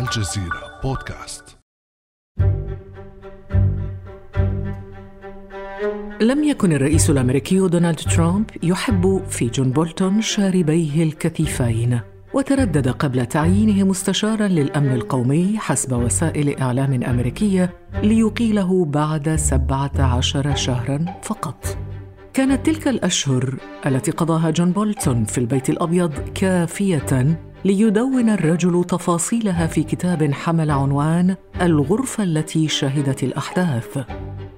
الجزيرة بودكاست. لم يكن الرئيس الأمريكي دونالد ترامب يحب في جون بولتون شاربيه الكثيفين وتردد قبل تعيينه مستشارا للأمن القومي حسب وسائل إعلام أمريكية ليقيله بعد سبعة عشر شهرا فقط. كانت تلك الأشهر التي قضاها جون بولتون في البيت الأبيض كافية ليدون الرجل تفاصيلها في كتاب حمل عنوان الغرفة التي شهدت الأحداث.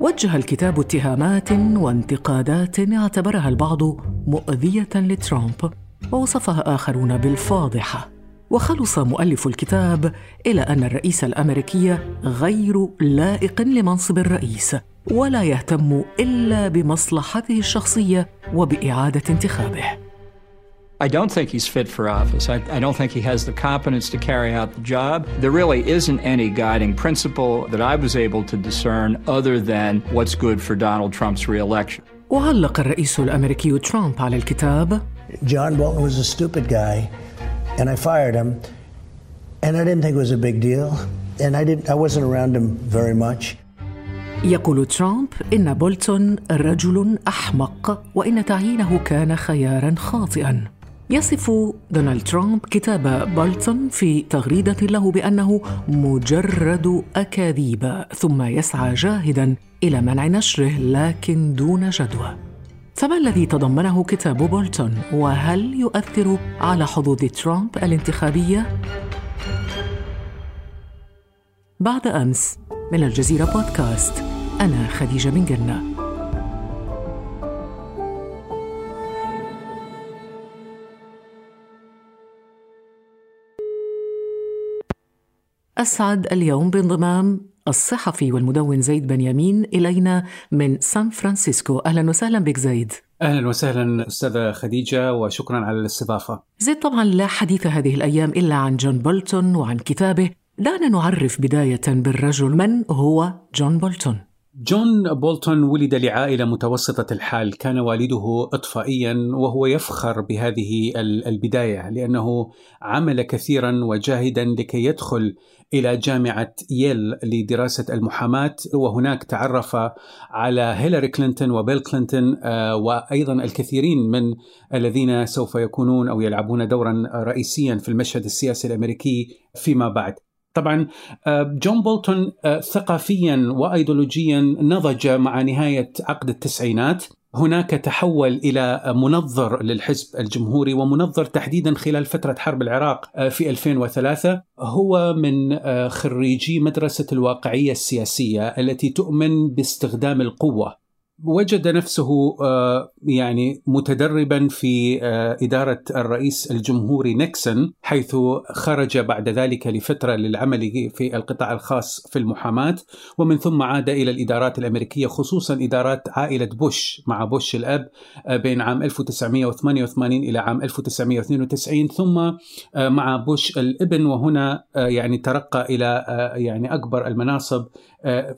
وجه الكتاب اتهامات وانتقادات اعتبرها البعض مؤذية لترامب. ووصفها آخرون بالفاضحة. وخلص مؤلف الكتاب إلى أن الرئيس الأمريكي غير لائق لمنصب الرئيس ولا يهتم إلا بمصلحته الشخصية وبإعادة انتخابه. I don't think he's fit for office. I, I, don't think he has the competence to carry out the job. There really isn't any guiding principle that I was able to discern other than what's good for Donald Trump's reelection. وعلق الرئيس الامريكي ترامب على الكتاب John Bolton was a stupid guy, and I fired him. And I didn't think it was a big deal. And I didn't I wasn't around him very much. يقول ترامب إن بولتون رجل أحمق وإن تعيينه كان خيارا خاطئا يصف دونالد ترامب كتاب بولتون في تغريدة له بأنه مجرد أكاذيب ثم يسعى جاهدا إلى منع نشره لكن دون جدوى. فما الذي تضمنه كتاب بولتون وهل يؤثر على حظوظ ترامب الانتخابية؟ بعد أمس من الجزيرة بودكاست أنا خديجة بن قنة. أسعد اليوم بانضمام الصحفي والمدون زيد بنيامين إلينا من سان فرانسيسكو أهلا وسهلا بك زيد أهلا وسهلا أستاذة خديجة وشكرا على الاستضافة. زيد طبعا لا حديث هذه الأيام إلا عن جون بولتون وعن كتابه، دعنا نعرف بداية بالرجل من هو جون بولتون. جون بولتون ولد لعائلة متوسطة الحال، كان والده اطفائيا وهو يفخر بهذه البداية لأنه عمل كثيرا وجاهدا لكي يدخل إلى جامعة ييل لدراسة المحاماة وهناك تعرف على هيلاري كلينتون وبيل كلينتون آه، وأيضا الكثيرين من الذين سوف يكونون أو يلعبون دورا رئيسيا في المشهد السياسي الأمريكي فيما بعد. طبعا آه، جون بولتون آه، ثقافيا وايديولوجيا نضج مع نهاية عقد التسعينات. هناك تحول إلى منظر للحزب الجمهوري ومنظر تحديدا خلال فترة حرب العراق آه، في 2003 هو من خريجي مدرسة الواقعية السياسية التي تؤمن باستخدام القوة. وجد نفسه آه، يعني متدربا في آه، إدارة الرئيس الجمهوري نيكسون حيث خرج بعد ذلك لفترة للعمل في القطاع الخاص في المحاماة ومن ثم عاد إلى الإدارات الأمريكية خصوصا إدارات عائلة بوش مع بوش الأب آه، بين عام 1988 إلى عام 1992 ثم مع بوش الابن وهنا يعني ترقى إلى يعني أكبر المناصب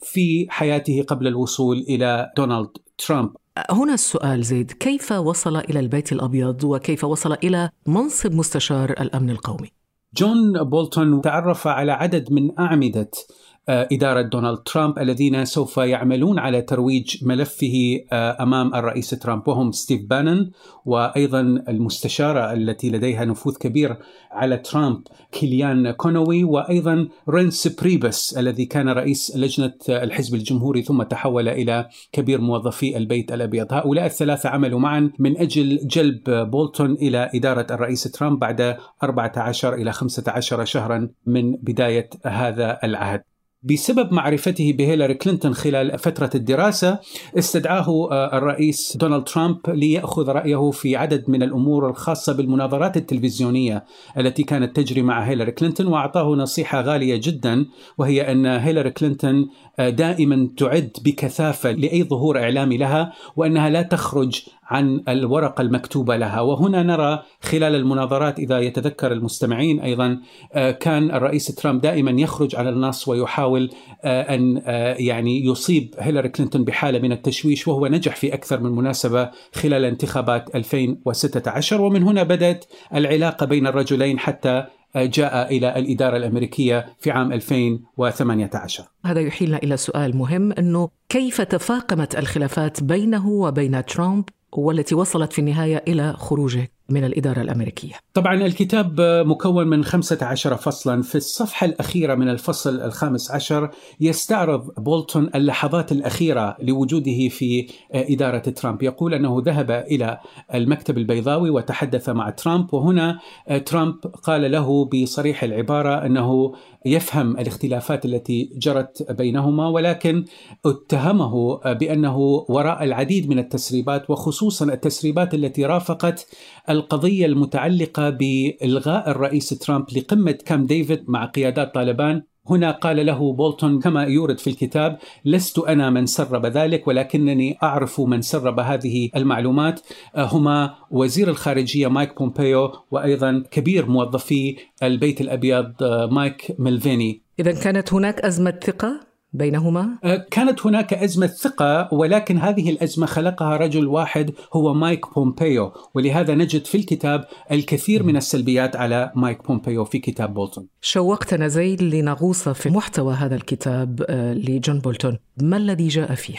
في حياته قبل الوصول إلى دونالد ترامب هنا السؤال زيد كيف وصل إلى البيت الأبيض وكيف وصل إلى منصب مستشار الأمن القومي؟ جون بولتون تعرف على عدد من أعمدة آه، إدارة دونالد ترامب الذين سوف يعملون على ترويج ملفه آه، أمام الرئيس ترامب وهم ستيف بانن وأيضا المستشارة التي لديها نفوذ كبير على ترامب كيليان كونوي وأيضا رينس بريبس الذي كان رئيس لجنة الحزب الجمهوري ثم تحول إلى كبير موظفي البيت الأبيض. هؤلاء الثلاثة عملوا معا من أجل جلب بولتون إلى إدارة الرئيس ترامب بعد 14 إلى 15 شهرا من بداية هذا العهد. بسبب معرفته بهيلاري كلينتون خلال فترة الدراسة استدعاه آه، الرئيس دونالد ترامب ليأخذ رأيه في عدد من الأمور الخاصة بالمناظرات التلفزيونية التي كانت تجري مع هيلاري كلينتون وأعطاه نصيحة غالية جدا وهي أن هيلاري كلينتون آه، دائما تعد بكثافة لأي ظهور إعلامي لها وأنها لا تخرج عن الورقة المكتوبة لها. وهنا نرى خلال المناظرات إذا يتذكر المستمعين أيضا آه، كان الرئيس ترامب دائما يخرج على النص ويحاول آه، أن آه، يعني يصيب هيلاري كلينتون بحالة من التشويش وهو نجح في أكثر من مناسبة خلال انتخابات 2016 ومن هنا بدأت العلاقة بين الرجلين حتى جاء إلى الإدارة الأمريكية في عام 2018 هذا يحيلنا إلى سؤال مهم أنه كيف تفاقمت الخلافات بينه وبين ترامب والتي وصلت في النهاية إلى خروجه من الإدارة الأمريكية. طبعا الكتاب مكون من 15 فصلا. في الصفحة الأخيرة من الفصل الخامس عشر يستعرض بولتون اللحظات الأخيرة لوجوده في إدارة ترامب. يقول أنه ذهب إلى المكتب البيضاوي وتحدث مع ترامب وهنا ترامب قال له بصريح العبارة أنه يفهم الاختلافات التي جرت بينهما ولكن اتهمه بأنه وراء العديد من التسريبات وخصوصا التسريبات التي رافقت القضية المتعلقة بإلغاء الرئيس ترامب لقمة كام ديفيد مع قيادات طالبان هنا قال له بولتون كما يورد في الكتاب لست أنا من سرب ذلك ولكنني أعرف من سرب هذه المعلومات. هما وزير الخارجية مايك بومبيو وأيضا كبير موظفي البيت الأبيض ميك مولفيني. إذا كانت هناك أزمة ثقة؟ بينهما؟ أه، كانت هناك أزمة ثقة ولكن هذه الأزمة خلقها رجل واحد هو مايك بومبيو ولهذا نجد في الكتاب الكثير من السلبيات على مايك بومبيو في كتاب بولتون شوقتنا زيد لنغوص في محتوى هذا الكتاب أه، لجون بولتون ما الذي جاء فيه؟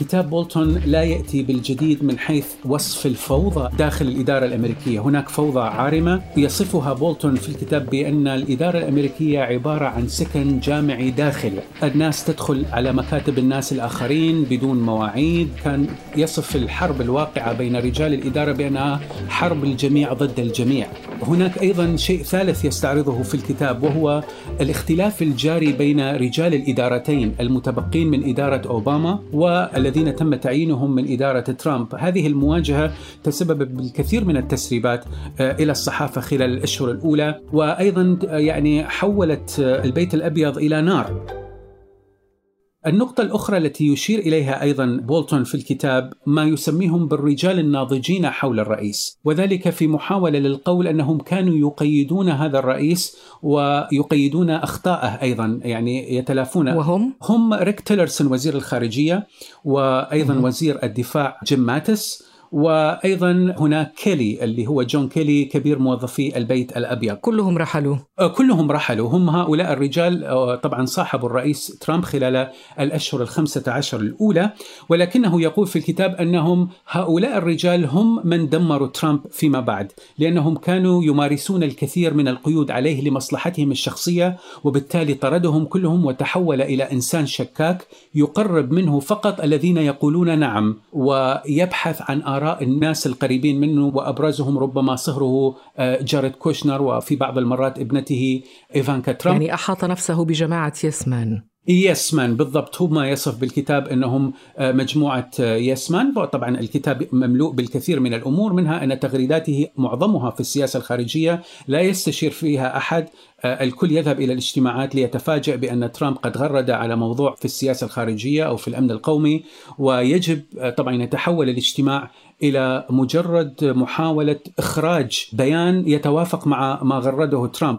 كتاب بولتون لا يأتي بالجديد من حيث وصف الفوضى داخل الإدارة الأمريكية، هناك فوضى عارمة يصفها بولتون في الكتاب بأن الإدارة الأمريكية عبارة عن سكن جامعي داخلي، الناس تدخل على مكاتب الناس الآخرين بدون مواعيد، كان يصف الحرب الواقعة بين رجال الإدارة بأنها حرب الجميع ضد الجميع. هناك أيضا شيء ثالث يستعرضه في الكتاب وهو الاختلاف الجاري بين رجال الإدارتين المتبقين من إدارة أوباما و الذين تم تعيينهم من إدارة ترامب. هذه المواجهة تسبب بالكثير من التسريبات آه، إلى الصحافة خلال الأشهر الأولى وأيضا آه، يعني حولت آه، البيت الأبيض إلى نار. النقطة الأخرى التي يشير إليها أيضا بولتون في الكتاب ما يسميهم بالرجال الناضجين حول الرئيس وذلك في محاولة للقول أنهم كانوا يقيدون هذا الرئيس ويقيدون أخطاءه أيضا يعني يتلافون وهم؟ هم ريك تيلرسون وزير الخارجية وأيضا وزير الدفاع جيم ماتيس وأيضا هناك كيلي اللي هو جون كيلي كبير موظفي البيت الأبيض. كلهم رحلوا. آه، كلهم رحلوا. هم هؤلاء الرجال آه، طبعا صاحبوا الرئيس ترامب خلال الأشهر الخمسة عشر الأولى ولكنه يقول في الكتاب أنهم هؤلاء الرجال هم من دمروا ترامب فيما بعد لأنهم كانوا يمارسون الكثير من القيود عليه لمصلحتهم الشخصية وبالتالي طردهم كلهم وتحول إلى إنسان شكاك يقرب منه فقط الذين يقولون نعم ويبحث عن آراء آراء الناس القريبين منه وأبرزهم ربما صهره آه، جارد كوشنر وفي بعض المرات ابنته إيفانكا ترامب. يعني أحاط نفسه بجماعة yes man yes man بالضبط. ما يصف بالكتاب إنهم آه، مجموعة yes man طبعا الكتاب مملوء بالكثير من الأمور منها أن تغريداته معظمها في السياسة الخارجية لا يستشير فيها أحد. آه، الكل يذهب إلى الاجتماعات ليتفاجأ بأن ترامب قد غرد على موضوع في السياسة الخارجية أو في الأمن القومي ويجب طبعا يتحول الاجتماع إلى مجرد محاولة إخراج بيان يتوافق مع ما غرده ترامب.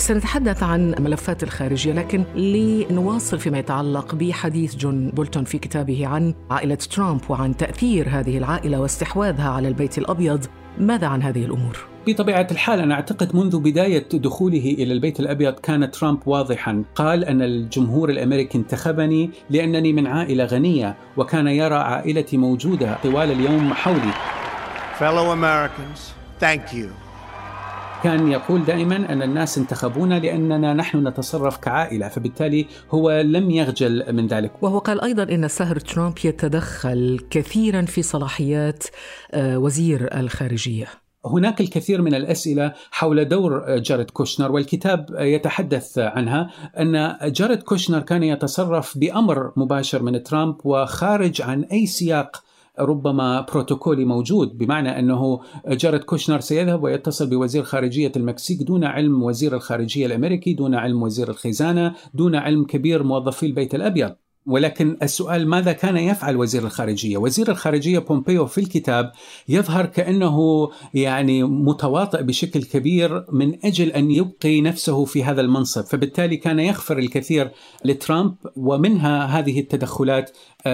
سنتحدث عن ملفات الخارجية لكن لنواصل فيما يتعلق بحديث جون بولتون في كتابه عن عائلة ترامب وعن تأثير هذه العائلة واستحواذها على البيت الأبيض ماذا عن هذه الأمور؟ بطبيعة الحال أنا أعتقد منذ بداية دخوله إلى البيت الأبيض كان ترامب واضحا قال أن الجمهور الأمريكي انتخبني لأنني من عائلة غنية وكان يرى عائلتي موجودة طوال اليوم حولي Fellow Americans, thank you. كان يقول دائما أن الناس انتخبونا لأننا نحن نتصرف كعائلة فبالتالي هو لم يخجل من ذلك. وهو قال أيضا أن سهر ترامب يتدخل كثيرا في صلاحيات آه، وزير الخارجية. هناك الكثير من الأسئلة حول دور جاريد كوشنر والكتاب يتحدث عنها أن جاريد كوشنر كان يتصرف بأمر مباشر من ترامب وخارج عن أي سياق ربما بروتوكولي موجود بمعنى أنه جاريد كوشنر سيذهب ويتصل بوزير خارجية المكسيك دون علم وزير الخارجية الأمريكي، دون علم وزير الخزانة، دون علم كبير موظفي البيت الأبيض. ولكن السؤال ماذا كان يفعل وزير الخارجية؟ وزير الخارجية بومبيو في الكتاب يظهر كأنه يعني متواطئ بشكل كبير من أجل أن يبقي نفسه في هذا المنصب، فبالتالي كان يغفر الكثير لترامب ومنها هذه التدخلات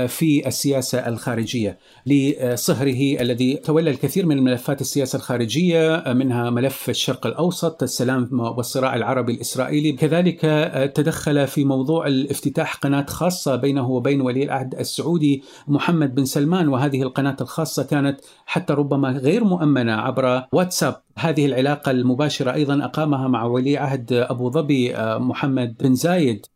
في السياسة الخارجية لصهره الذي تولى الكثير من ملفات السياسة الخارجية آه، منها ملف الشرق الأوسط، السلام والصراع العربي الإسرائيلي، كذلك آه، تدخل في موضوع الافتتاح قناة خاصة بينه وبين ولي العهد السعودي محمد بن سلمان. وهذه القناة الخاصة كانت حتى ربما غير مؤمنة عبر واتساب. هذه العلاقة المباشرة أيضا أقامها مع ولي عهد أبو ظبي محمد بن زايد.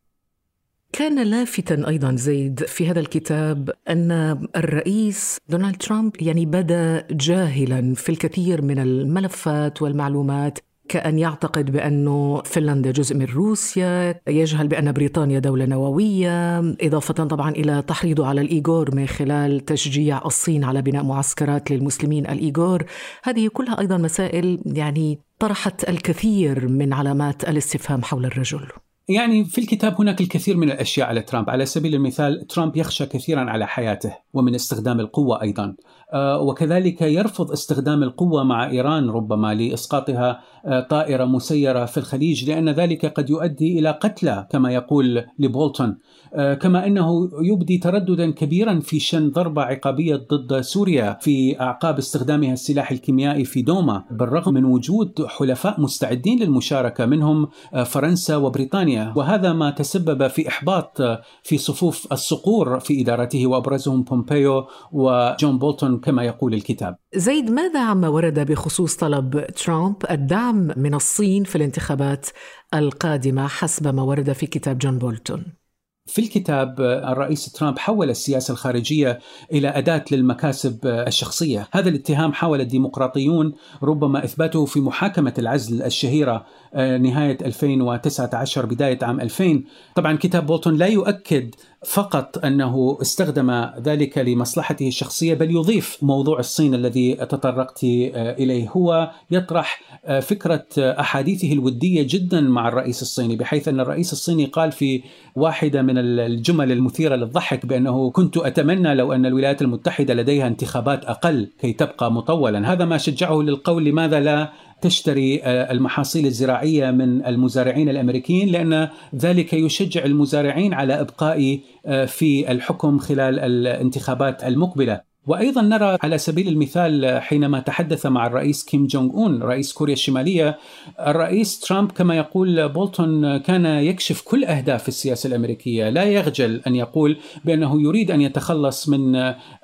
كان لافتا أيضا زيد في هذا الكتاب أن الرئيس دونالد ترامب يعني بدا جاهلا في الكثير من الملفات والمعلومات كأن يعتقد بأنه فنلندا جزء من روسيا يجهل بأن بريطانيا دولة نووية إضافة طبعا إلى تحريضه على الإيغور من خلال تشجيع الصين على بناء معسكرات للمسلمين الإيغور. هذه كلها أيضا مسائل يعني طرحت الكثير من علامات الاستفهام حول الرجل. يعني في الكتاب هناك الكثير من الأشياء على ترامب، على سبيل المثال ترامب يخشى كثيرا على حياته ومن استخدام القوة أيضا، آه، وكذلك يرفض استخدام القوة مع إيران ربما لإسقاطها آه، طائرة مسيرة في الخليج لأن ذلك قد يؤدي إلى قتلى كما يقول لبولتون. كما أنه يبدي ترددا كبيرا في شن ضربة عقابية ضد سوريا في أعقاب استخدامها السلاح الكيميائي في دوما بالرغم من وجود حلفاء مستعدين للمشاركة منهم آه، فرنسا وبريطانيا وهذا ما تسبب في إحباط في صفوف الصقور في إدارته وأبرزهم بومبيو وجون بولتون كما يقول الكتاب. زيد ماذا عما ورد بخصوص طلب ترامب الدعم من الصين في الانتخابات القادمة حسب ما ورد في كتاب جون بولتون؟ في الكتاب الرئيس ترامب حول السياسة الخارجية إلى أداة للمكاسب الشخصية. هذا الاتهام حاول الديمقراطيون ربما إثباته في محاكمة العزل الشهيرة آه، نهاية 2019 بداية عام 2000 طبعا كتاب بولتون لا يؤكد فقط أنه استخدم ذلك لمصلحته الشخصية بل يضيف موضوع الصين الذي تطرقت آه، إليه. هو يطرح آه، فكرة أحاديثه الودية جدا مع الرئيس الصيني بحيث أن الرئيس الصيني قال في واحدة من الجمل المثيرة للضحك بأنه كنت أتمنى لو أن الولايات المتحدة لديها انتخابات أقل كي تبقى مطولا. هذا ما شجعه للقول لماذا لا تشتري آه، المحاصيل الزراعية من المزارعين الأمريكيين لأن ذلك يشجع المزارعين على إبقائه آه، في الحكم خلال الانتخابات المقبلة. وأيضا نرى على سبيل المثال حينما تحدث مع الرئيس كيم جونغ أون رئيس كوريا الشمالية الرئيس ترامب كما يقول بولتون كان يكشف كل أهداف السياسة الأمريكية لا يخجل أن يقول بأنه يريد أن يتخلص من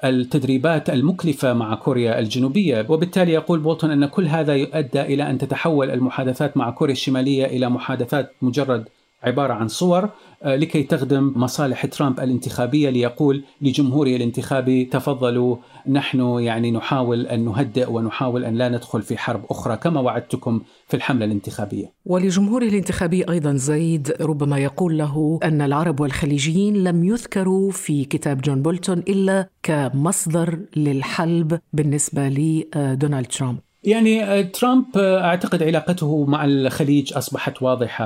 التدريبات المكلفة مع كوريا الجنوبية. وبالتالي يقول بولتون أن كل هذا يؤدى إلى أن تتحول المحادثات مع كوريا الشمالية إلى محادثات مجرد عبارة عن صور آه، لكي تخدم مصالح ترامب الانتخابية ليقول لجمهوره الانتخابي تفضلوا نحن يعني نحاول أن نهدئ ونحاول أن لا ندخل في حرب أخرى كما وعدتكم في الحملة الانتخابية. ولجمهوره الانتخابي أيضا زيد ربما يقول له أن العرب والخليجيين لم يذكروا في كتاب جون بولتون إلا كمصدر للحلب بالنسبة لدونالد ترامب. يعني آه، ترامب آه، أعتقد علاقته مع الخليج أصبحت واضحة.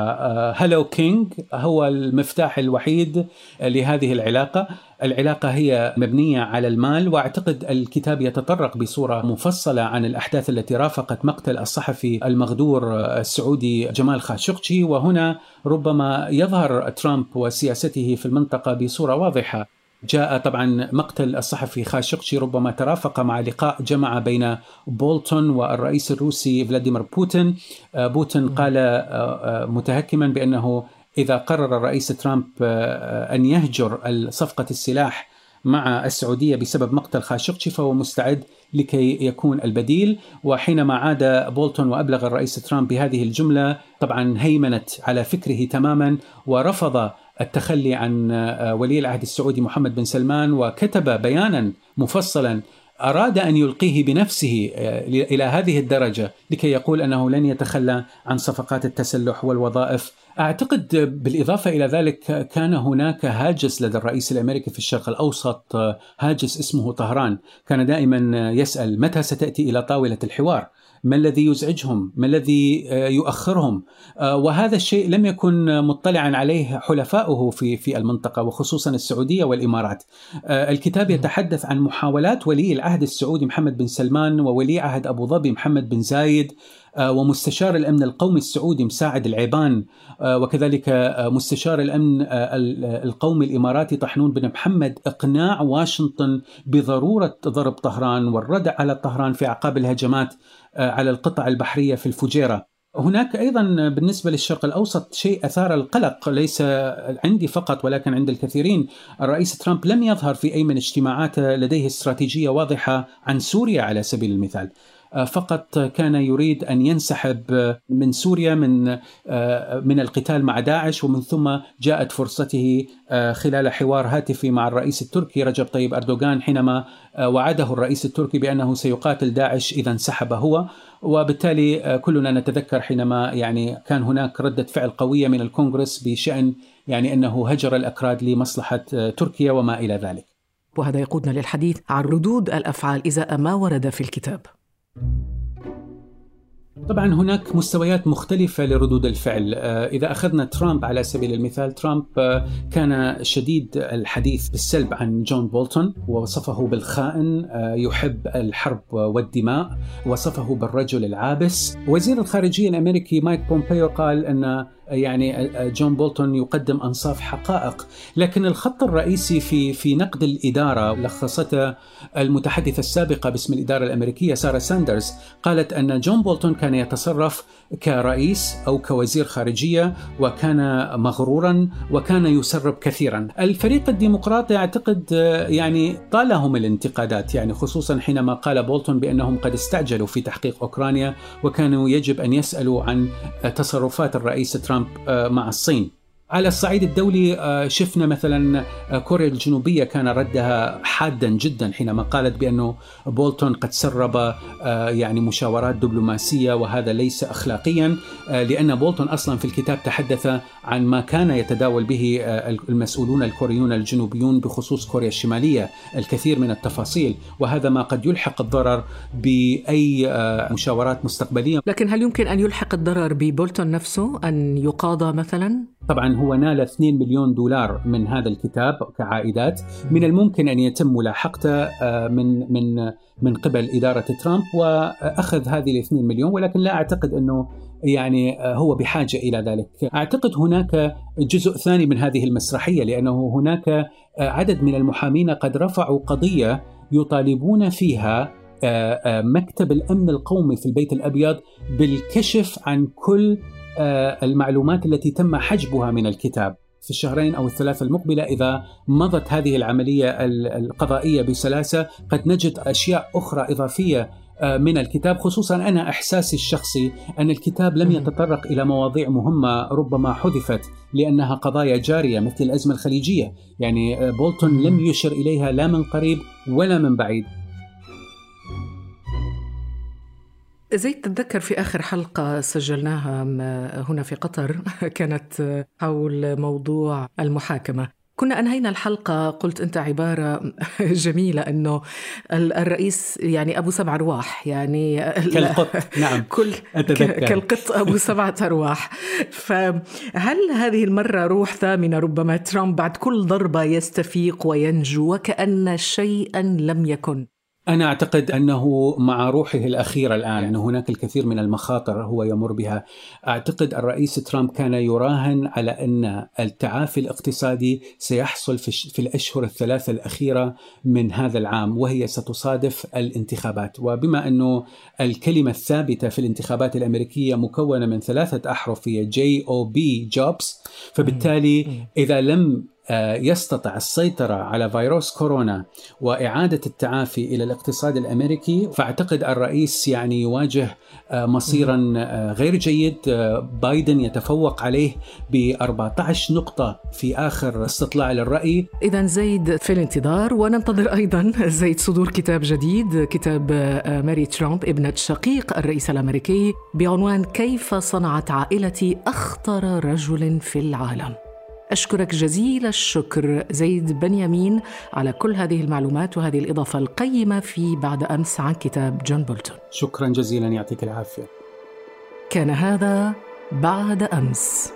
هالو كينج هو المفتاح الوحيد لهذه العلاقة. العلاقة هي مبنية على المال وأعتقد الكتاب يتطرق بصورة مفصلة عن الأحداث التي رافقت مقتل الصحفي المغدور آه، السعودي جمال خاشقجي. وهنا ربما يظهر ترامب وسياسته في المنطقة بصورة واضحة. جاء طبعا مقتل الصحفي خاشقشي ربما ترافق مع لقاء جمع بين بولتون والرئيس الروسي فلاديمير بوتين. آه، بوتين قال آه، آه، متهكما بأنه إذا قرر الرئيس ترامب أن يهجر صفقة السلاح مع السعودية بسبب مقتل خاشقجي فهو مستعد لكي يكون البديل. وحينما عاد بولتون وأبلغ الرئيس ترامب بهذه الجملة طبعا هيمنت على فكره تماما ورفض التخلي عن آه، ولي العهد السعودي محمد بن سلمان وكتب بيانا مفصلا أراد أن يلقيه بنفسه آه، إلى هذه الدرجة لكي يقول أنه لن يتخلى عن صفقات التسلح والوظائف. أعتقد بالإضافة إلى ذلك كان هناك هاجس لدى الرئيس الأمريكي في الشرق الأوسط آه، هاجس اسمه طهران. كان دائما يسأل متى ستأتي إلى طاولة الحوار. ما الذي يزعجهم؟ ما الذي آه، يؤخرهم؟ آه، وهذا الشيء لم يكن مطلعا عليه حلفاؤه في في المنطقة وخصوصا السعودية والإمارات. آه، الكتاب يتحدث عن محاولات ولي العهد السعودي محمد بن سلمان وولي عهد أبو ظبي محمد بن زايد. ومستشار الأمن القومي السعودي مساعد العيبان وكذلك مستشار الأمن القومي الإماراتي طحنون بن محمد إقناع واشنطن بضرورة ضرب طهران والردع على طهران في أعقاب الهجمات آه، على القطع البحرية في الفجيرة. هناك أيضا بالنسبة للشرق الأوسط شيء أثار القلق ليس عندي فقط ولكن عند الكثيرين، الرئيس ترامب لم يظهر في أي من اجتماعاته لديه استراتيجية واضحة عن سوريا على سبيل المثال. آه، فقط كان يريد أن ينسحب من سوريا من آه، من القتال مع داعش ومن ثم جاءت فرصته آه، خلال حوار هاتفي مع الرئيس التركي رجب طيب أردوغان حينما وعده الرئيس التركي بأنه سيقاتل داعش إذا انسحب هو وبالتالي كلنا نتذكر حينما يعني كان هناك ردة فعل قوية من الكونغرس بشأن يعني أنه هجر الأكراد لمصلحة تركيا وما إلى ذلك. وهذا يقودنا للحديث عن ردود الأفعال ازاء ما ورد في الكتاب. طبعا هناك مستويات مختلفة لردود الفعل. آه، إذا أخذنا ترامب على سبيل المثال ترامب آه، كان شديد الحديث بالسلب عن جون بولتون ووصفه بالخائن آه، يحب الحرب والدماء وصفه بالرجل العابس. وزير الخارجية الأمريكي مايك بومبيو قال أن يعني جون بولتون يقدم أنصاف حقائق، لكن الخط الرئيسي في في نقد الإدارة لخصته المتحدثة السابقة باسم الإدارة الأمريكية ساره ساندرز، قالت أن جون بولتون كان يتصرف كرئيس أو كوزير خارجية وكان مغرورا وكان يسرب كثيرا. الفريق الديمقراطي اعتقد يعني طالهم الانتقادات يعني خصوصا حينما قال بولتون بأنهم قد استعجلوا في تحقيق أوكرانيا وكانوا يجب أن يسألوا عن تصرفات الرئيس ترامب ترامب آه، مع الصين. على الصعيد الدولي آه، شفنا مثلا آه، كوريا الجنوبية كان ردها حادا جدا حينما قالت بأنه بولتون قد سرب آه، يعني مشاورات دبلوماسية وهذا ليس أخلاقيا لأن بولتون أصلا في الكتاب تحدث عن ما كان يتداول به المسؤولون الكوريون الجنوبيون بخصوص كوريا الشمالية الكثير من التفاصيل وهذا ما قد يلحق الضرر بأي مشاورات مستقبلية لكن هل يمكن أن يلحق الضرر ببولتون نفسه أن يقاضى مثلا؟ طبعا هو نال 2 مليون دولار من هذا الكتاب كعائدات من الممكن أن يتم ملاحقته آه، من من من قبل إدارة ترامب وأخذ هذه ال 2 مليون ولكن لا أعتقد أنه يعني آه، هو بحاجة إلى ذلك. أعتقد هناك جزء ثاني من هذه المسرحية لأنه هناك آه، عدد من المحامين قد رفعوا قضية يطالبون فيها مكتب الأمن القومي في البيت الأبيض بالكشف عن كل المعلومات التي تم حجبها من الكتاب في الشهرين أو الثلاثة المقبلة إذا مضت هذه العملية القضائية بسلاسة قد نجد أشياء أخرى إضافية آه، من الكتاب خصوصا أنا إحساسي الشخصي أن الكتاب لم يتطرق إلى مواضيع مهمة ربما حذفت لأنها قضايا جارية مثل الأزمة الخليجية، يعني آه، بولتون لم يشر إليها لا من قريب ولا من بعيد، زيد تتذكر في آخر حلقة سجلناها هنا في قطر كانت حول موضوع المحاكمة. كنا أنهينا الحلقة قلت أنت عبارة جميلة أنه الرئيس يعني أبو سبع أرواح يعني كالقط. نعم. كل أتذكر. كالقط أبو سبعة أرواح. فهل هذه المرة روح ثامنة ربما ترامب بعد كل ضربة يستفيق وينجو وكأن شيئا لم يكن؟ أنا أعتقد أنه مع روحه الأخيرة الآن يعني هناك الكثير من المخاطر هو يمر بها. أعتقد الرئيس ترامب كان يراهن على أن التعافي الاقتصادي سيحصل في الأشهر الثلاثة الأخيرة من هذا العام وهي ستصادف الانتخابات. وبما أنه الكلمة الثابتة في الانتخابات الأمريكية مكونة من ثلاثة أحرف هي J O B jobs فبالتالي إذا لم يستطع السيطرة على فيروس كورونا وإعادة التعافي إلى الاقتصاد الأمريكي. فأعتقد الرئيس يعني يواجه آه، مصيرا آه، غير جيد. بايدن يتفوق عليه ب 14 نقطة في آخر استطلاع للرأي. إذا زيد في الانتظار وننتظر أيضا زيد صدور كتاب جديد كتاب ماري ترامب ابنة شقيق الرئيس الأمريكي بعنوان كيف صنعت عائلتي أخطر رجل في العالم. أشكرك جزيل الشكر زيد بنيامين على كل هذه المعلومات وهذه الإضافة القيمة في بعد أمس عن كتاب جون بولتون. شكرا جزيلا يعطيك العافية. كان هذا بعد أمس.